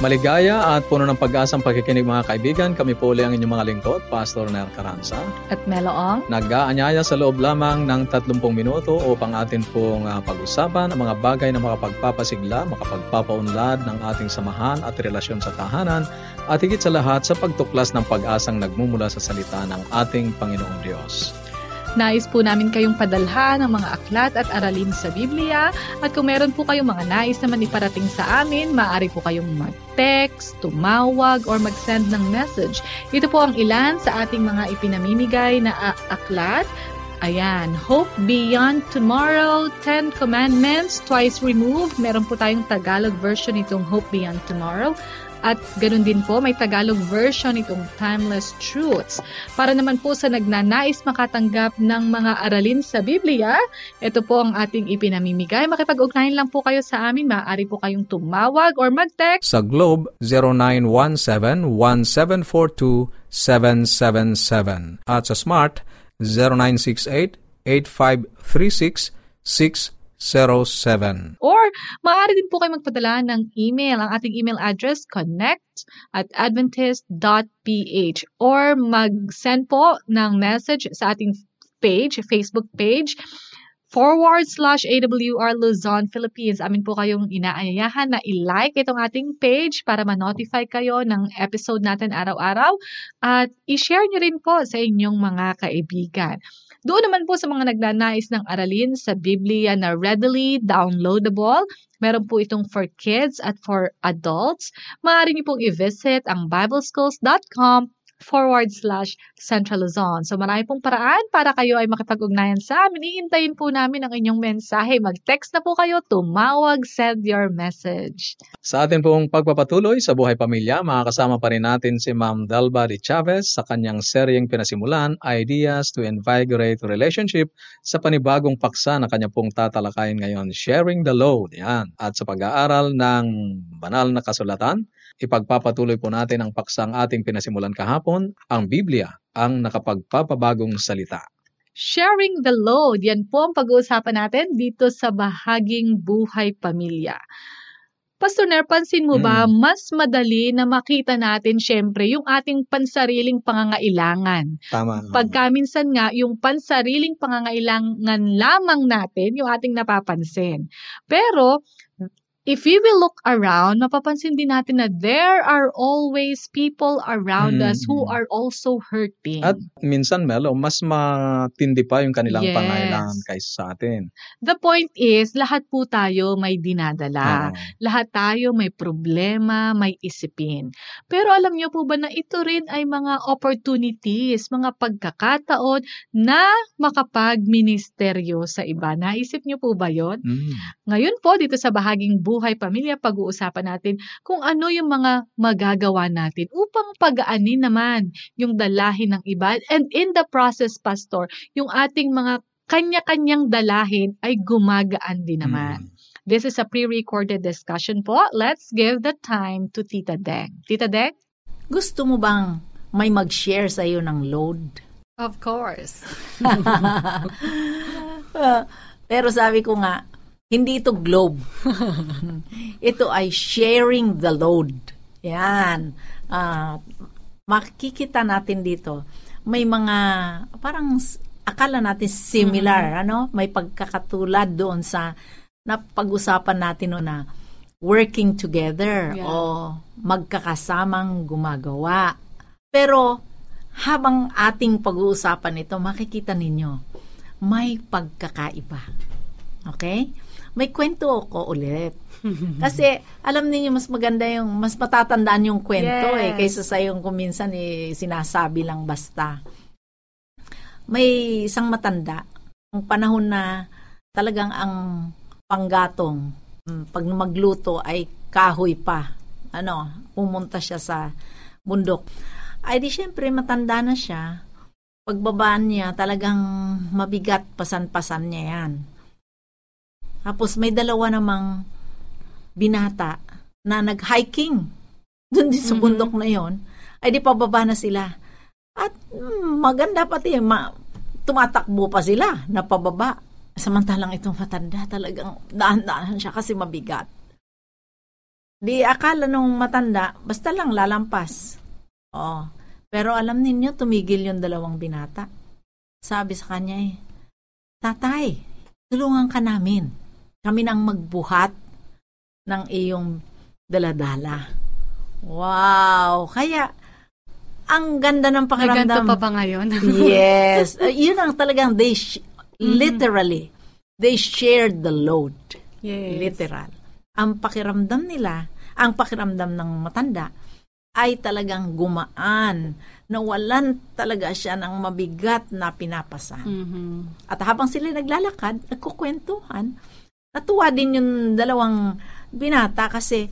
Maligaya at puno ng pag-asang pagkikinig mga kaibigan. Kami po ulit ang inyong mga lingkod, Pastor Ner Caranza. At Meloong. Nag-aanyaya sa loob lamang ng 30 minuto upang atin pong uh, pag-usapan ang mga bagay na makapagpapasigla, makapagpapaunlad ng ating samahan at relasyon sa tahanan at higit sa lahat sa pagtuklas ng pag-asang nagmumula sa salita ng ating Panginoong Diyos. Nais po namin kayong padalhan ng mga aklat at aralin sa Biblia at kung meron po kayong mga nais naman iparating sa amin, maaari po kayong mag-text, tumawag, or mag-send ng message. Ito po ang ilan sa ating mga ipinamimigay na aklat Ayan, Hope Beyond Tomorrow, Ten Commandments, Twice Removed. Meron po tayong Tagalog version itong Hope Beyond Tomorrow. At ganun din po, may Tagalog version itong Timeless Truths. Para naman po sa nagnanais makatanggap ng mga aralin sa Biblia, ito po ang ating ipinamimigay. Makipag-ugnayan lang po kayo sa amin. Maaari po kayong tumawag or mag-text. Sa Globe, 0917-1742777. At sa Smart, 0968 8536 0917. Or maaari din po kayo magpadala ng email. Ang ating email address, connect at adventist.ph or mag-send po ng message sa ating page, Facebook page, forward slash AWR Luzon, Philippines. Amin po kayong inaayahan na i-like itong ating page para ma-notify kayo ng episode natin araw-araw at i-share nyo rin po sa inyong mga kaibigan. Doon naman po sa mga nagnanais ng aralin sa Biblia na readily downloadable, meron po itong for kids at for adults. Maaari niyo pong i-visit ang bibleschools.com forward slash Central Luzon. So marami pong paraan para kayo ay makipag-ugnayan sa amin. Iintayin po namin ang inyong mensahe. Mag-text na po kayo, tumawag, send your message. Sa atin pong pagpapatuloy sa buhay pamilya, makakasama pa rin natin si Ma'am Delba de Chavez sa kanyang seryeng pinasimulan, Ideas to Invigorate Relationship sa panibagong paksa na kanya pong tatalakayin ngayon, Sharing the Load. Yan. At sa pag-aaral ng banal na kasulatan, ipagpapatuloy po natin ang paksang ating pinasimulan kahapon, ang Biblia, ang nakapagpapabagong salita. Sharing the load, yan po ang pag-uusapan natin dito sa bahaging buhay pamilya. Pastor Ner, pansin mo ba, mm. mas madali na makita natin syempre yung ating pansariling pangangailangan. Tama. Pagka minsan nga, yung pansariling pangangailangan lamang natin, yung ating napapansin. Pero, if we will look around, mapapansin din natin na there are always people around mm. us who are also hurting. At minsan, Melo, mas matindi pa yung kanilang yes. pangailangan kaysa sa atin. The point is, lahat po tayo may dinadala. Oh. Lahat tayo may problema, may isipin. Pero alam niyo po ba na ito rin ay mga opportunities, mga pagkakataon na makapag-ministeryo sa iba. Naisip niyo po ba yon? Mm. Ngayon po, dito sa bahaging buhay pamilya, pag-uusapan natin kung ano yung mga magagawa natin upang pagaanin naman yung dalahin ng iba. And in the process, Pastor, yung ating mga kanya-kanyang dalahin ay gumagaan din naman. Mm. This is a pre-recorded discussion po. Let's give the time to Tita Deng. Tita Deng? Gusto mo bang may mag-share sa iyo ng load? Of course. Pero sabi ko nga, hindi ito globe. ito ay sharing the load. Yan. Uh, makikita natin dito. May mga parang akala natin similar, mm-hmm. ano? May pagkakatulad doon sa napag-usapan natin noon na working together yeah. o magkakasamang gumagawa. Pero habang ating pag-uusapan ito, makikita ninyo, may pagkakaiba. Okay? May kwento ako ulit. Kasi alam niyo mas maganda yung mas matatandaan yung kwento eh, yes. eh kaysa sa yung kuminsan eh, sinasabi lang basta. May isang matanda, ang panahon na talagang ang panggatong mm, pag magluto ay kahoy pa. Ano, pumunta siya sa bundok. Ay di syempre matanda na siya. Pagbabaan niya talagang mabigat pasan-pasan niya yan. Tapos may dalawa namang binata na nag-hiking doon din sa Mhm. bundok na yon. Ay di pababa na sila. At mm, maganda pati, ma- tumatakbo pa sila na pababa. Samantalang itong matanda talagang daan-daan siya kasi mabigat. Di akala nung matanda, basta lang lalampas. Oo. Pero alam ninyo, tumigil yung dalawang binata. Sabi sa kanya eh, Tatay, tulungan ka namin. Kami nang magbuhat ng iyong daladala. Wow! Kaya, ang ganda ng pakiramdam. pa ba ngayon? yes. Uh, yun ang talagang they sh- Mhm. literally they shared the load. yes. Literal. Ang pakiramdam nila, ang pakiramdam ng matanda ay talagang gumaan. Nawalan talaga siya ng mabigat na pinapasan. Mhm. At habang sila naglalakad, nagkukwentuhan. Natuwa din yung dalawang binata kasi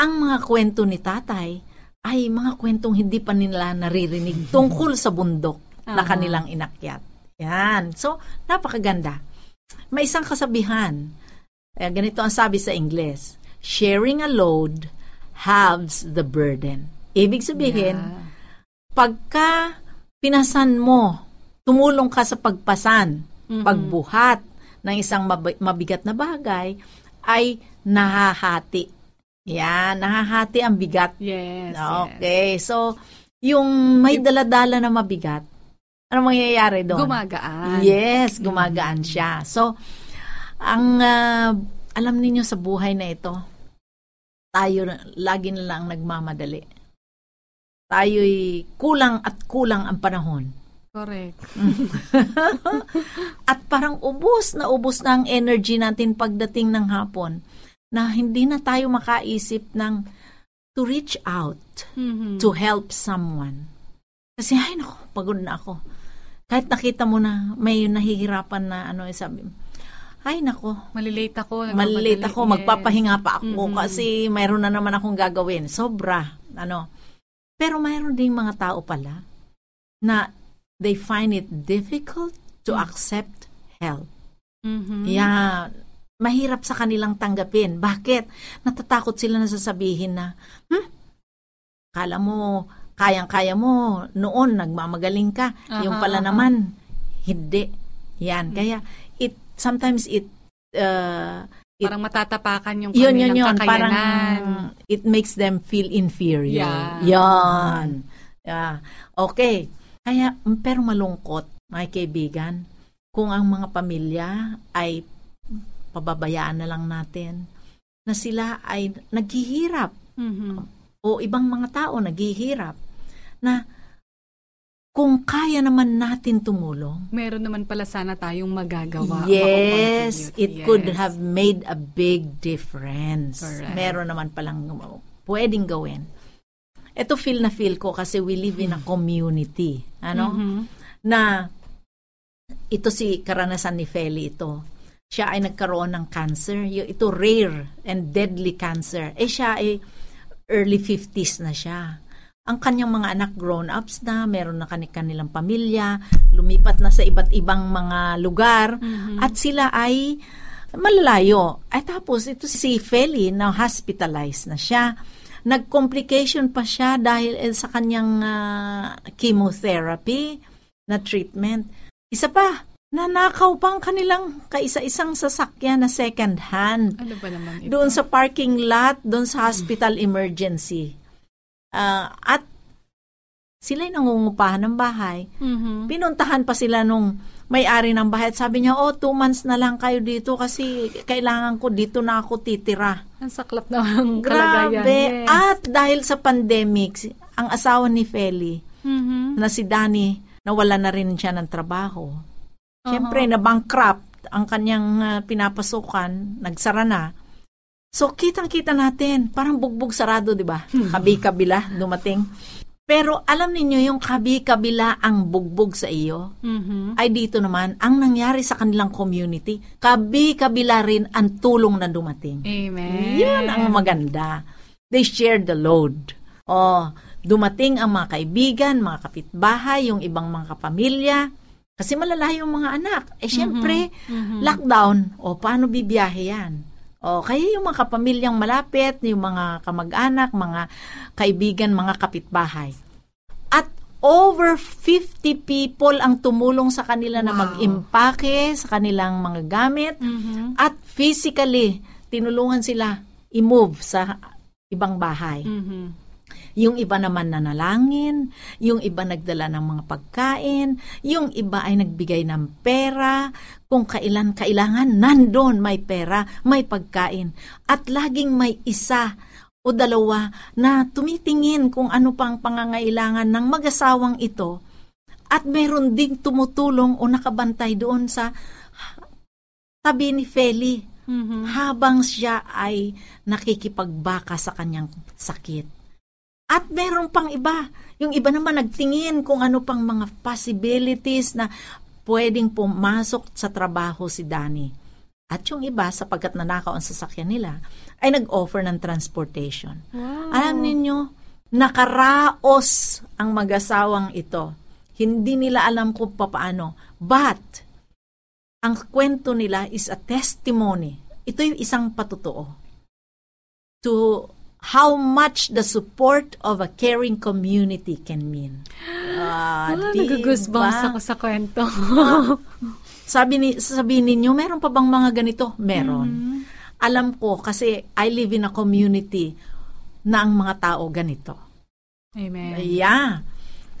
ang mga kwento ni tatay ay mga kwentong hindi pa nila naririnig tungkol sa bundok na Aha. kanilang inakyat. Yan. So, napakaganda. May isang kasabihan. Eh, ganito ang sabi sa Ingles. Sharing a load halves the burden. Ibig sabihin, Yeah. pagka pinasan mo, tumulong ka sa pagpasan, Mhm. pagbuhat ng isang mabi- mabigat na bagay, ay nahahati. Yan, nahahati ang bigat. Yes. yes. Okay, so, yung may daladala na mabigat, ano mangyayari doon? Gumagaan. Yes, gumagaan siya. So, ang ah, alam ninyo sa buhay na ito, tayo lagi na lang nagmamadali. Tayo'y kulang at kulang ang panahon. Correct. At parang ubos na ubos na ang energy natin pagdating ng hapon na hindi na tayo makaisip ng to reach out, Mhm. to help someone. Kasi, ay nako, pagod na ako. Kahit nakita mo na may nahihirapan na ano, eh, sabi, ay nako, Malilate ako. malilate ako, Yes. magpapahinga pa ako Mhm. kasi mayroon na naman akong gagawin. Sobra, ano. Pero mayroon ding mga tao pala na they find it difficult to Mm. accept help. Mhm. Yeah, mahirap sa kanilang tanggapin. Bakit? Natatakot sila na sasabihin na, hmm, kala mo, kayang-kaya mo, noon nagmamagaling ka. yung Aha, pala aha. naman, hindi. Yan. Hmm. Kaya, it, sometimes it, uh, it Parang matatapakan yung yun, yun, yun. kakayanan. Parang it makes them feel inferior. Yeah. Yan. Yeah. Okay. Kaya, mm, pero malungkot, mga kaibigan, kung ang mga pamilya ay pababayaan na lang natin, na sila ay naghihirap Mhm. o ibang mga tao naghihirap na kung kaya naman natin tumulong, Meron naman pala sana tayong magagawa. Yes, it could Yes. have made a big difference. Correct. Meron naman palang pwedeng gawin. Ito feel na feel ko kasi we live in a community. Ano? Mhm. Na ito si karanasan ni Feli ito. Siya ay nagkaroon ng cancer. Ito rare and deadly cancer. Eh siya ay early 50s na siya. Ang kanyang mga anak grown-ups na, meron na kani- kanilang pamilya, lumipat na sa iba't ibang mga lugar, Mhm. at sila ay malalayo. Ay tapos, ito si Feli na hospitalized na siya. Nag-complication pa siya dahil eh, sa kanyang ah, chemotherapy na treatment. Isa pa, nanakaw pa ang kanilang kaisa-isang sasakyan na second hand Ano ba naman ito? doon sa parking lot, doon sa hospital emergency. Ah, at sila'y nangungupahan ng bahay. Mhm. Pinuntahan pa sila nung may-ari ng bahay at sabi niya, oh, two months na lang kayo dito kasi kailangan ko dito na ako titira. Ang saklap ng kalagayan. Grabe. Yes. At dahil sa pandemic, ang asawa ni Feli, Mhm. na si Danny, nawala na rin siya ng trabaho. Siyempre, Uh-huh. na-bankrupt ang kanyang ah, pinapasukan, nagsara na. So, kitang-kita natin, parang bugbog sarado, di ba? Kabi-kabila, dumating. Pero alam ninyo, yung kabi-kabila ang bugbog sa iyo, Mhm. ay dito naman, ang nangyari sa kanilang community, kabi-kabila rin ang tulong na dumating. Amen. Yun ang maganda. They shared the load. Oh, dumating ang mga kaibigan, mga kapitbahay, yung ibang mga kapamilya, kasi malalayo yung mga anak. Eh, syempre, Mhm. lockdown, o paano bibiyahe yan? O, kaya yung mga kapamilyang malapit, yung mga kamag-anak, mga kaibigan, mga kapitbahay. At over 50 people ang tumulong sa kanila na Wow. mag-impake sa kanilang mga gamit Mhm. at physically tinulungan sila i-move sa ibang bahay. Mhm. Yung iba naman nanalangin, yung iba nagdala ng mga pagkain, yung iba ay nagbigay ng pera, kung kailan kailangan, nandun may pera, may pagkain. At laging may isa o dalawa na tumitingin kung ano pang pangangailangan ng mag-asawang ito at meron ding tumutulong o nakabantay doon sa tabi ni Feli Mhm. habang siya ay nakikipagbaka sa kanyang sakit. At meron pang iba. Yung iba naman nagtingin kung ano pang mga possibilities na pwedeng pumasok sa trabaho si Danny. At yung iba, sapagkat nanakaw ang sasakyan nila, ay nag-offer ng transportation. Wow. Alam ninyo, nakaraos ang mag-asawang ito. Hindi nila alam kung paano. But, ang kwento nila is a testimony. Ito yung isang patutuo. To how much the support of a caring community can mean. Ah, di nag-goosebumps ako sa kwento. Sabi ni sabi ninyo, meron pa bang mga ganito? Meron. Mhm. Alam ko kasi I live in a community na ang mga tao ganito. Amen. Yeah.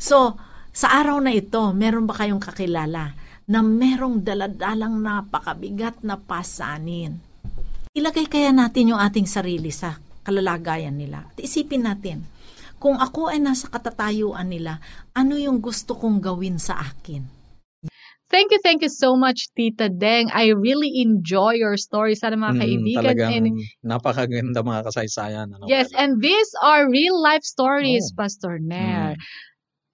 So, sa araw na ito, meron ba kayong kakilala na merong daladalang napakabigat na pasanin? Ilagay kaya natin yung ating sarili sa kalalagayan nila. At isipin natin, kung ako ay nasa katatayuan nila, ano yung gusto kong gawin sa akin? Thank you, thank you so much, Tita Deng. I really enjoy your story. Sana mga Mm, kaibigan. talagang And napakaganda mga kasaysayan. Ano, yes, Melo? and these are real life stories, Oh. Pastor Nair. Mm.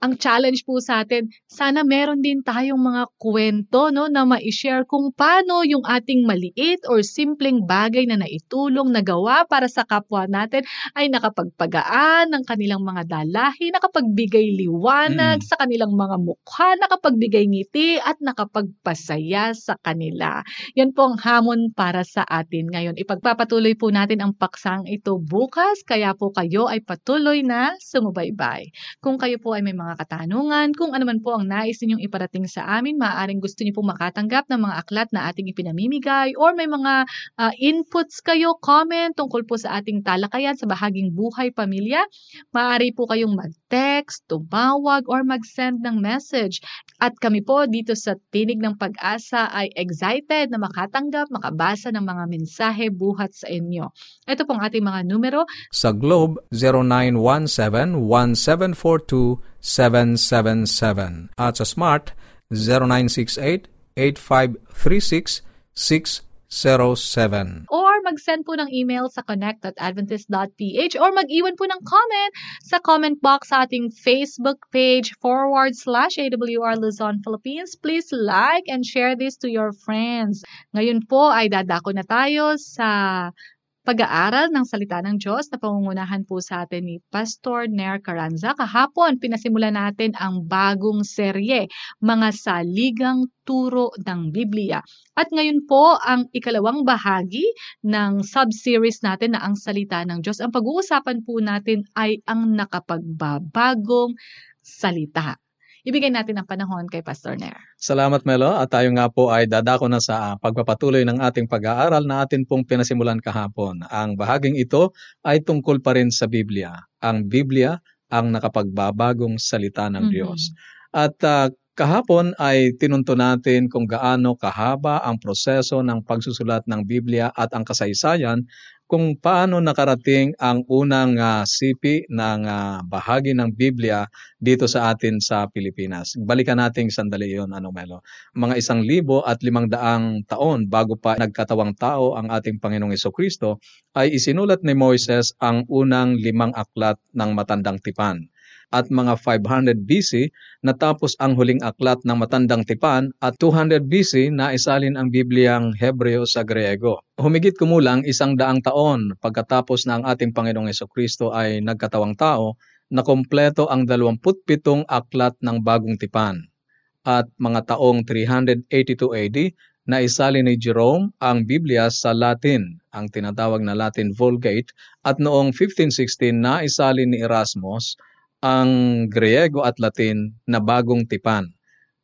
Ang challenge po sa atin, sana meron din tayong mga kwento no, na ma-share kung paano yung ating maliit or simpleng bagay na naitulong, nagawa para sa kapwa natin ay nakapagpagaan ng kanilang mga dalahi, nakapagbigay liwanag Mm. sa kanilang mga mukha, nakapagbigay ngiti at nakapagpasaya sa kanila. Yan po ang hamon para sa atin ngayon. Ipagpapatuloy po natin ang paksang ito bukas, kaya po kayo ay patuloy na sumubaybay. Kung kayo po ay may mga katanungan, kung ano man po ang nais ninyong iparating sa amin, maaaring gusto niyo po makatanggap ng mga aklat na ating ipinamimigay or may mga ah, inputs kayo, comment tungkol po sa ating talakayan sa bahaging buhay pamilya, maaari po kayong mag-text, tumawag, or mag-send ng message. At kami po dito sa Tinig ng Pag-asa ay excited na makatanggap, makabasa ng mga mensahe buhat sa inyo. Ito pong ating mga numero Sa Globe, 0917-1742-777. At sa Smart, 0968-8536-607. or mag-send po ng email sa connect or mag-iwan po ng comment sa comment box sa ating Facebook page forward slash AWR Luzon, Philippines. Please like and share this to your friends. Ngayon po ay dadako na tayo sa pag-aaral ng salita ng Diyos na pangungunahan po sa atin ni Pastor Nair Caranza. Kahapon, pinasimulan natin ang bagong serye, mga saligang turo ng Biblia. At ngayon po, ang ikalawang bahagi ng sub-series natin na ang salita ng Diyos. Ang pag-uusapan po natin ay ang nakapagbabagong salita. Ibigay natin ang panahon kay Pastor Nair. Salamat Melo at tayo nga po ay dadako na sa ah, pagpapatuloy ng ating pag-aaral na atin pong pinasimulan kahapon. Ang bahaging ito ay tungkol pa rin sa Biblia. Ang Biblia ang nakapagbabagong salita ng Mhm. Diyos. At ah, kahapon ay tinunto natin kung gaano kahaba ang proseso ng pagsusulat ng Biblia at ang kasaysayan kung paano nakarating ang unang ah, sipi ng ah, bahagi ng Biblia dito sa atin sa Pilipinas. Balikan natin sandali yon ano Melo. Mga isang libo at limang daang taon bago pa nagkatawang tao ang ating Panginoong Kristo ay isinulat ni Moises ang unang limang aklat ng matandang tipan. At mga 500 BC natapos ang huling aklat ng matandang tipan at 200 BC na isalin ang Bibliang Hebreo sa Griego. Humigit kumulang isang daang taon pagkatapos na ang ating Panginoong Kristo ay nagkatawang tao na kompleto ang 27 aklat ng Bagong Tipan at mga taong 382 AD na isali ni Jerome ang Biblia sa Latin, ang tinatawag na Latin Vulgate, at noong 1516 na isali ni Erasmus ang Griego at Latin na Bagong Tipan.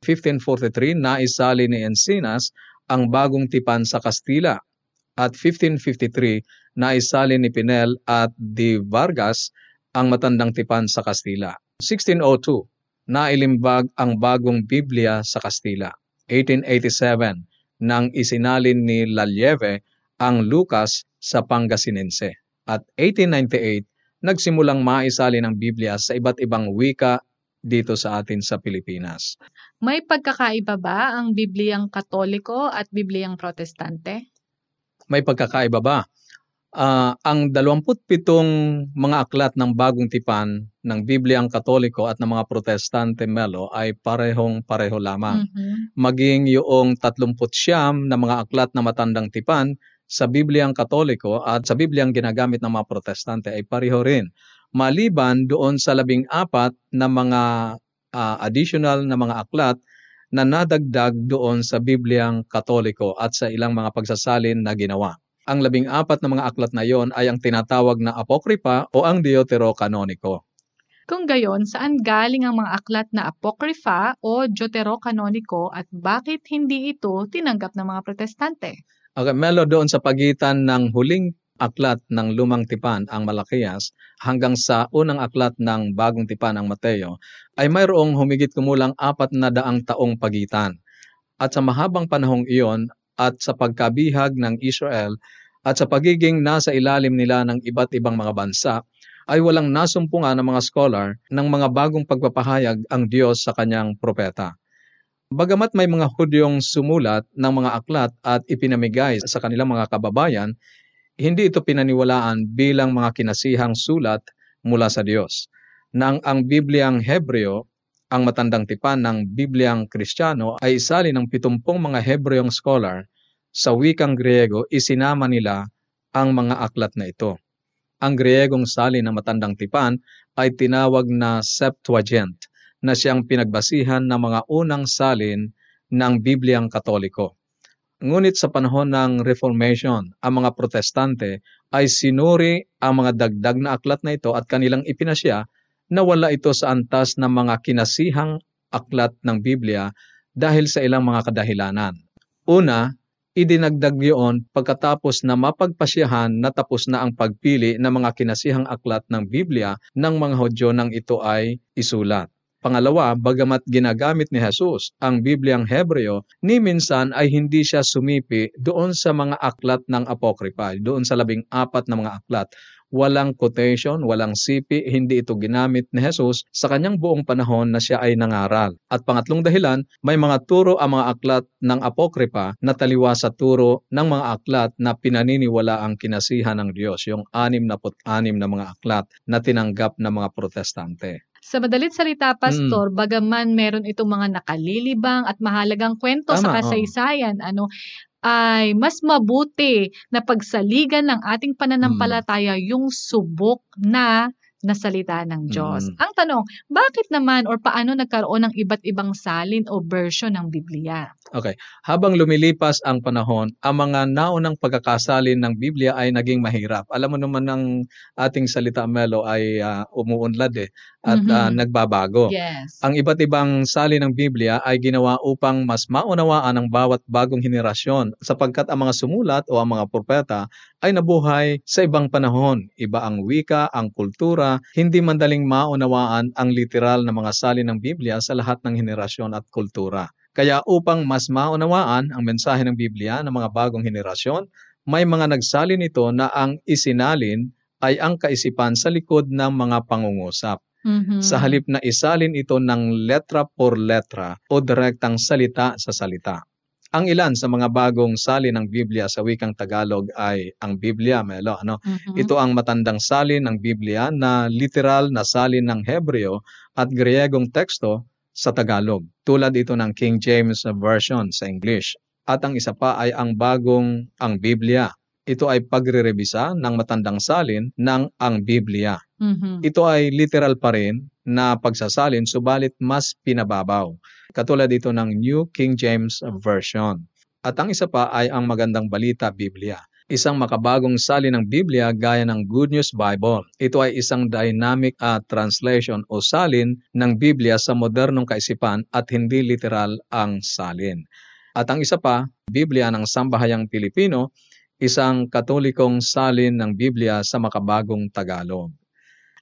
1543 na isali ni Encinas ang Bagong Tipan sa Kastila at 1553 na isali ni Pinel at de Vargas ang Matandang Tipan sa Kastila. 1602 na ilimbag ang Bagong Biblia sa Kastila. 1887 nang isinalin ni Lalieve ang Lucas sa Pangasinense. At 1898, nagsimulang maisali ng Biblia sa iba't ibang wika dito sa atin sa Pilipinas. May pagkakaiba ba ang Bibliang Katoliko at Bibliang Protestante? May pagkakaiba ba? Uh, ang 27 mga aklat ng bagong tipan ng Bibliang Katoliko at ng mga Protestante Melo ay parehong pareho lamang. Mhm. Maging yung 30 na mga aklat na matandang tipan sa Bibliang Katoliko at sa Bibliang ginagamit ng mga Protestante ay pareho rin. Maliban doon sa labing apat na mga uh, additional na mga aklat na nadagdag doon sa Bibliang Katoliko at sa ilang mga pagsasalin na ginawa. Ang labing apat na mga aklat na yon ay ang tinatawag na Apokripa o ang Deuterocanonico. Kung gayon, saan galing ang mga aklat na Apokrifa o Deuterocanonico at bakit hindi ito tinanggap ng mga protestante? Melo, doon sa pagitan ng huling aklat ng Lumang Tipan, ang Malakias, hanggang sa unang aklat ng Bagong Tipan, ang Mateo, ay mayroong humigit kumulang apat na daang taong pagitan. At sa mahabang panahong iyon, at sa pagkabihag ng Israel at sa pagiging nasa ilalim nila ng iba't ibang mga bansa, ay walang nasumpungan ng mga scholar ng mga bagong pagpapahayag ang Diyos sa kanyang propeta. Bagamat may mga Hudyong sumulat ng mga aklat at ipinamigay sa kanilang mga kababayan, hindi ito pinaniwalaan bilang mga kinasihang sulat mula sa Diyos. Nang ang Bibliang Hebreo, ang matandang tipan ng Bibliang Kristiyano ay isali ng pitumpong mga Hebreong scholar sa wikang Griego, isinama nila ang mga aklat na ito. Ang Griegong salin ng matandang tipan ay tinawag na Septuagint na siyang pinagbasihan ng mga unang salin ng Bibliang Katoliko. Ngunit sa panahon ng Reformation, ang mga protestante ay sinuri ang mga dagdag na aklat na ito at kanilang ipinasya na wala ito sa antas ng mga kinasihang aklat ng Biblia dahil sa ilang mga kadahilanan. Una, idinagdag yun pagkatapos na mapagpasyahan na tapos na ang pagpili ng mga kinasihang aklat ng Biblia ng mga Hudyo nang ito ay isulat. Pangalawa, bagamat ginagamit ni Jesus ang Bibliang Hebreo, ni minsan ay hindi siya sumipi doon sa mga aklat ng Apokripa, doon sa labing apat na mga aklat walang quotation, walang sipi, hindi ito ginamit ni Jesus sa kanyang buong panahon na siya ay nangaral. At pangatlong dahilan, may mga turo ang mga aklat ng Apokripa na taliwa sa turo ng mga aklat na pinaniniwala ang kinasihan ng Diyos, yung anim na anim na mga aklat na tinanggap ng mga protestante. Sa madalit salita, Pastor, mm. bagaman meron itong mga nakalilibang at mahalagang kwento Tama, sa kasaysayan, oh. ano, ay mas mabuti na pagsaligan ng ating pananampalataya hmm. yung subok na na salita ng Diyos. Mm. Ang tanong, bakit naman or paano nagkaroon ng iba't ibang salin o version ng Biblia? Okay. Habang lumilipas ang panahon, ang mga naunang pagkakasalin ng Biblia ay naging mahirap. Alam mo naman ng ating salita Melo ay uh, umuunlad eh at mm-hmm. uh, nagbabago. Yes. Ang iba't ibang salin ng Biblia ay ginawa upang mas maunawaan ang bawat bagong henerasyon sapagkat ang mga sumulat o ang mga propeta ay nabuhay sa ibang panahon. Iba ang wika, ang kultura, hindi mandaling maunawaan ang literal na mga salin ng Biblia sa lahat ng henerasyon at kultura. Kaya upang mas maunawaan ang mensahe ng Biblia ng mga bagong henerasyon, may mga nagsalin ito na ang isinalin ay ang kaisipan sa likod ng mga pangungusap. Mm-hmm. Sa halip na isalin ito ng letra por letra o direktang salita sa salita. Ang ilan sa mga bagong salin ng Biblia sa wikang Tagalog ay ang Biblia, Melo. Ano? Mm-hmm. Ito ang matandang salin ng Biblia na literal na salin ng Hebreo at Griegong teksto sa Tagalog. Tulad ito ng King James Version sa English. At ang isa pa ay ang bagong ang Biblia. Ito ay pagre-revisa ng matandang salin ng ang Biblia. Mhm. Ito ay literal pa rin na pagsasalin subalit mas pinababaw. Katulad dito ng New King James Version. At ang isa pa ay ang Magandang Balita Biblia. Isang makabagong salin ng Biblia gaya ng Good News Bible. Ito ay isang dynamic uh, translation o salin ng Biblia sa modernong kaisipan at hindi literal ang salin. At ang isa pa, Biblia ng Sambahayang Pilipino, isang katolikong salin ng Biblia sa makabagong Tagalog.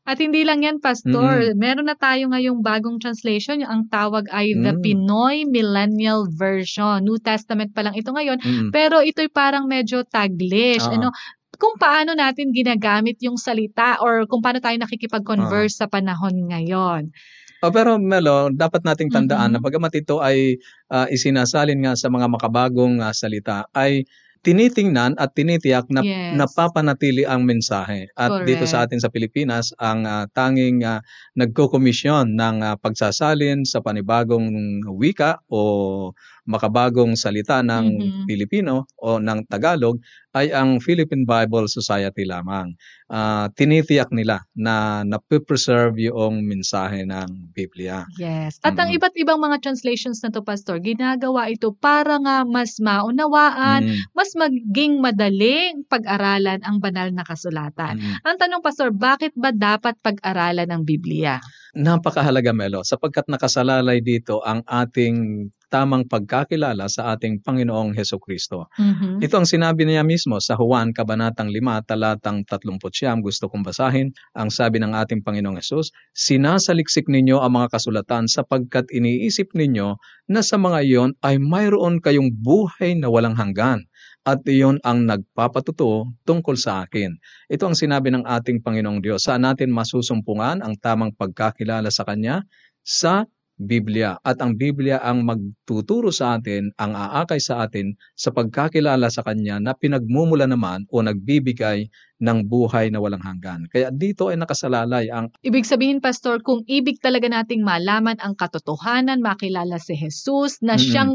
At hindi lang yan, Pastor. Meron na tayo ngayong bagong translation. Yung ang tawag ay The Mm. Pinoy Millennial Version. New Testament pa lang ito ngayon. Mm. Pero ito'y parang medyo taglish. Oo. Ano, kung paano natin ginagamit yung salita or kung paano tayo nakikipag-converse sa panahon ngayon. Oh, pero Melo, dapat nating tandaan Mhm. na bagamat ito ay ah, isinasalin nga sa mga makabagong ah, salita, ay tinitingnan at tinitiyak na Yes. napapanatili ang mensahe. At dito sa Correct. atin sa Pilipinas, ang ah, tanging ah, nagko-komisyon ng ah, pagsasalin sa panibagong wika o makabagong salita ng Mhm. Pilipino o ng Tagalog ay ang Philippine Bible Society lamang. Ah, tinitiyak nila na napipreserve yung mensahe ng Biblia. Yes. At ang Mm. iba't ibang mga translations na to, Pastor, ginagawa ito para nga mas maunawaan, Mm, mas maging madaling pag-aralan ang banal na kasulatan. mm. Ang tanong, Pastor, bakit ba dapat pag-aralan ang Biblia? Napakahalaga, Melo, sapagkat nakasalalay dito ang ating tamang pagkakilala sa ating Panginoong Heso Kristo. Mhm. Ito ang sinabi niya mismo sa Juan Kabanatang 5, talatang 30. Gusto kong basahin. Ang sabi ng ating Panginoong Hesus, Sinasaliksik ninyo ang mga kasulatan sapagkat iniisip ninyo na sa mga iyon ay mayroon kayong buhay na walang hanggan at iyon ang nagpapatuto tungkol sa akin. Ito ang sinabi ng ating Panginoong Diyos. Saan natin masusumpungan ang tamang pagkakilala sa Kanya? Sa Biblia. At ang Biblia ang magtuturo sa atin, ang aakay sa atin sa pagkakilala sa Kanya na pinagmumula naman o nagbibigay ng buhay na walang hanggan. Kaya dito ay nakasalalay ang Ibig sabihin, Pastor, kung ibig talaga nating malaman ang katotohanan, makilala si Jesus, na Mm-mm. siyang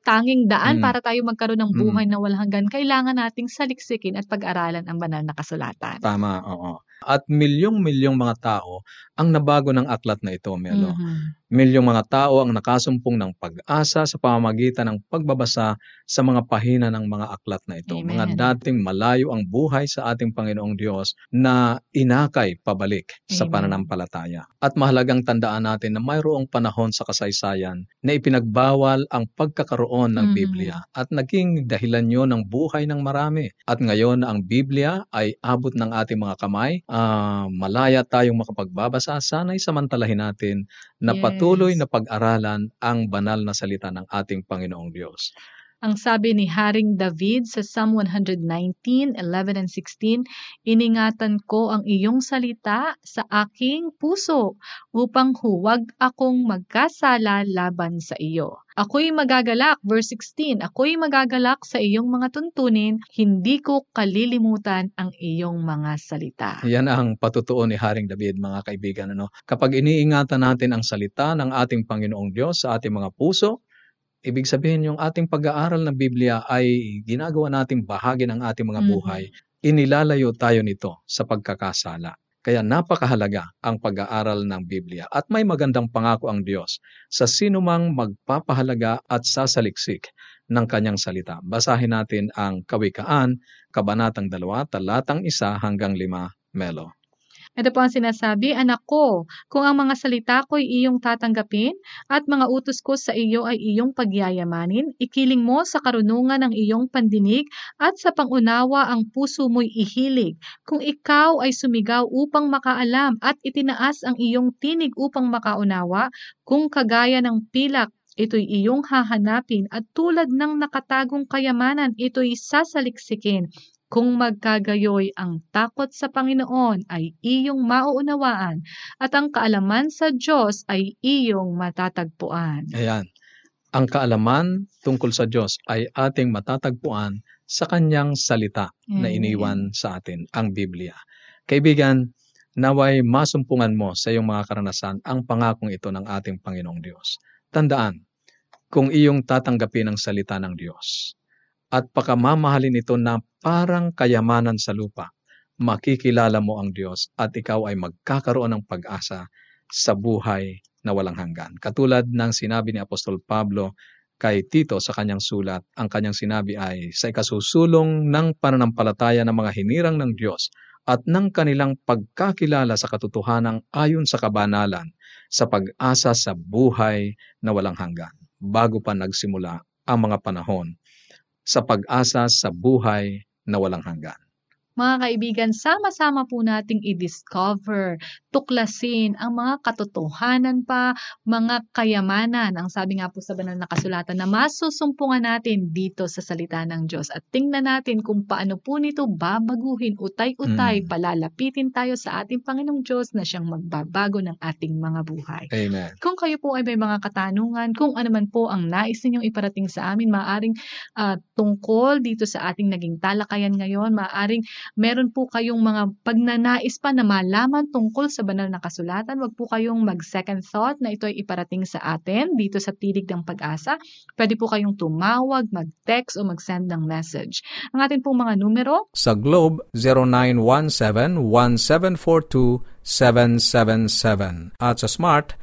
tanging daan Mm. para tayo magkaroon ng Mm. buhay na walang hanggan, kailangan nating saliksikin at pag-aralan ang banal na kasulatan. tama, oo. At milyong-milyong mga tao ang nabago ng aklat na ito, Melo. Mhm. Milyong mga tao ang nakasumpong ng pag-asa sa pamamagitan ng pagbabasa sa mga pahina ng mga aklat na ito. Amen. Mga dating malayo ang buhay sa ating Panginoong Diyos na inakay pabalik sa Amen. pananampalataya. At mahalagang tandaan natin na mayroong panahon sa kasaysayan na ipinagbawal ang pagkakaroon ng Mhm. Biblia at naging dahilan yun ng buhay ng marami. At ngayon ang Biblia ay abot ng ating mga kamay, ah, malaya tayong makapagbabasa, sana'y samantalahin natin na Yes. patuloy na pag-aralan ang banal na salita ng ating Panginoong Diyos. Ang sabi ni Haring David sa Psalm 119, 11 and 16, Iningatan ko ang iyong salita sa aking puso upang huwag akong magkasala laban sa iyo. Ako'y magagalak, verse 16, ako'y magagalak sa iyong mga tuntunin, hindi ko kalilimutan ang iyong mga salita. Yan ang patutuo ni Haring David, mga kaibigan. Ano? Kapag iniingatan natin ang salita ng ating Panginoong Diyos sa ating mga puso, ibig sabihin yung ating pag-aaral ng Biblia ay ginagawa nating bahagi ng ating mga Mhm. buhay. Inilalayo tayo nito sa pagkakasala. Kaya napakahalaga ang pag-aaral ng Biblia at may magandang pangako ang Diyos sa sinumang magpapahalaga at sasaliksik ng kanyang salita. Basahin natin ang Kawikaan, Kabanatang 2, talatang 1 hanggang 5, Melo. Ito po ang sinasabi, Anak ko, kung ang mga salita ko'y iyong tatanggapin at mga utos ko sa iyo ay iyong pagyayamanin, ikiling mo sa karunungan ng iyong pandinig at sa pangunawa ang puso mo'y ihilig. Kung ikaw ay sumigaw upang makaalam at itinaas ang iyong tinig upang makaunawa, kung kagaya ng pilak ito'y iyong hahanapin at tulad ng nakatagong kayamanan ito'y sasaliksikin. Kung magkagayoy ang takot sa Panginoon ay iyong mauunawaan at ang kaalaman sa Diyos ay iyong matatagpuan. Ayan. Ang kaalaman tungkol sa Diyos ay ating matatagpuan sa kanyang salita na iniwan sa atin, ang Biblia. Kaibigan, naway masumpungan mo sa iyong mga karanasan ang pangakong ito ng ating Panginoong Diyos. Tandaan, kung iyong tatanggapin ang salita ng Diyos at pakamamahalin ito na parang kayamanan sa lupa. Makikilala mo ang Diyos at ikaw ay magkakaroon ng pag-asa sa buhay na walang hanggan. Katulad ng sinabi ni Apostol Pablo kay Tito sa kanyang sulat, ang kanyang sinabi ay, sa ikasusulong ng pananampalataya ng mga hinirang ng Diyos at ng kanilang pagkakilala sa katotohanan ayon sa kabanalan, sa pag-asa sa buhay na walang hanggan, bago pa nagsimula ang mga panahon, sa pag-asa sa buhay na walang hanggan. Mga kaibigan, sama-sama po nating i-discover, tuklasin ang mga katotohanan pa, mga kayamanan, ang sabi nga po sa banal na kasulatan na masusumpungan natin dito sa salita ng Diyos. At tingnan natin kung paano po nito babaguhin, utay-utay, Mm. palalapitin tayo sa ating Panginoong Diyos na siyang magbabago ng ating mga buhay. Amen. Kung kayo po ay may mga katanungan, kung ano man po ang nais ninyong iparating sa amin, maaring ah, tungkol dito sa ating naging talakayan ngayon, maaring meron po kayong mga pagnanais pa na malaman tungkol sa banal na kasulatan, wag po kayong mag-second thought na ito ay iparating sa atin dito sa Tinig ng Pag-asa. Pwede po kayong tumawag, mag-text o mag-send ng message. Ang ating pong mga numero, Sa Globe, 0917-1742777. At sa Smart,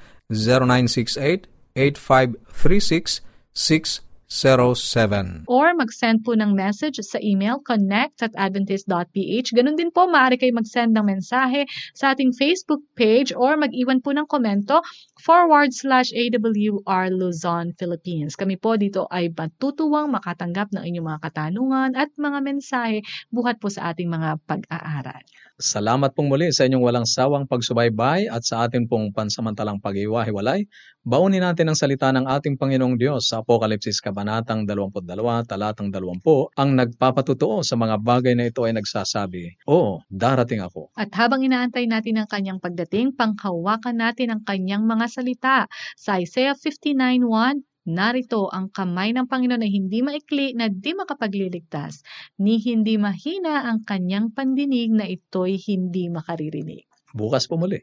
0968-8536-607. or mag-send po ng message sa email connect at adventist.ph. Ganun din po, maaari kayo mag-send ng mensahe sa ating Facebook page or mag-iwan po ng komento forward slash AWR Luzon, Philippines. Kami po dito ay matutuwang makatanggap ng inyong mga katanungan at mga mensahe buhat po sa ating mga pag-aaral. Salamat pong muli sa inyong walang sawang pagsubaybay at sa atin pong pansamantalang pag-iwahiwalay. Baunin natin ang salita ng ating Panginoong Diyos sa Apokalipsis Kabanatang 22, Talatang 20, ang nagpapatutuo sa mga bagay na ito ay nagsasabi, Oo, darating ako. At habang inaantay natin ang kanyang pagdating, panghawakan natin ang kanyang mga salita. Sa Isaiah 59.1, narito ang kamay ng Panginoon ay hindi maikli na di makapagliligtas, ni hindi mahina ang kanyang pandinig na ito'y hindi makaririnig. Bukas po muli.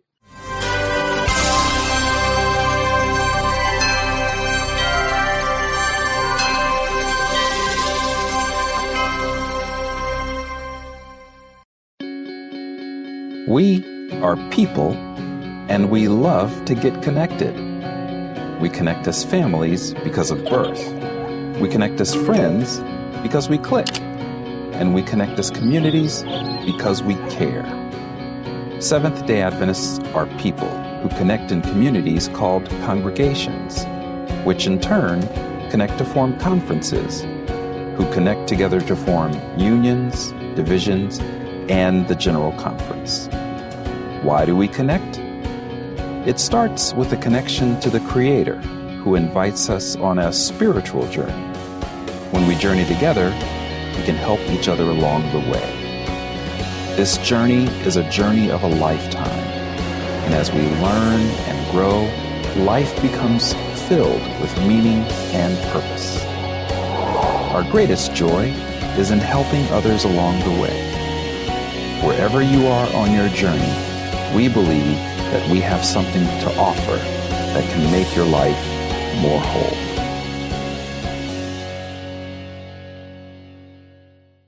We are people and we love to get connected. We connect as families because of birth. We connect as friends because we click. And we connect as communities because we care. Seventh day Adventists are people who connect in communities called congregations, which in turn connect to form conferences, who connect together to form unions, divisions, and the General Conference. Why do we connect? It starts with a connection to the Creator, who invites us on a spiritual journey. When we journey together, we can help each other along the way. This journey is a journey of a lifetime, and as we learn and grow, life becomes filled with meaning and purpose. Our greatest joy is in helping others along the way. Wherever you are on your journey, we believe that we have something to offer that can make your life more whole.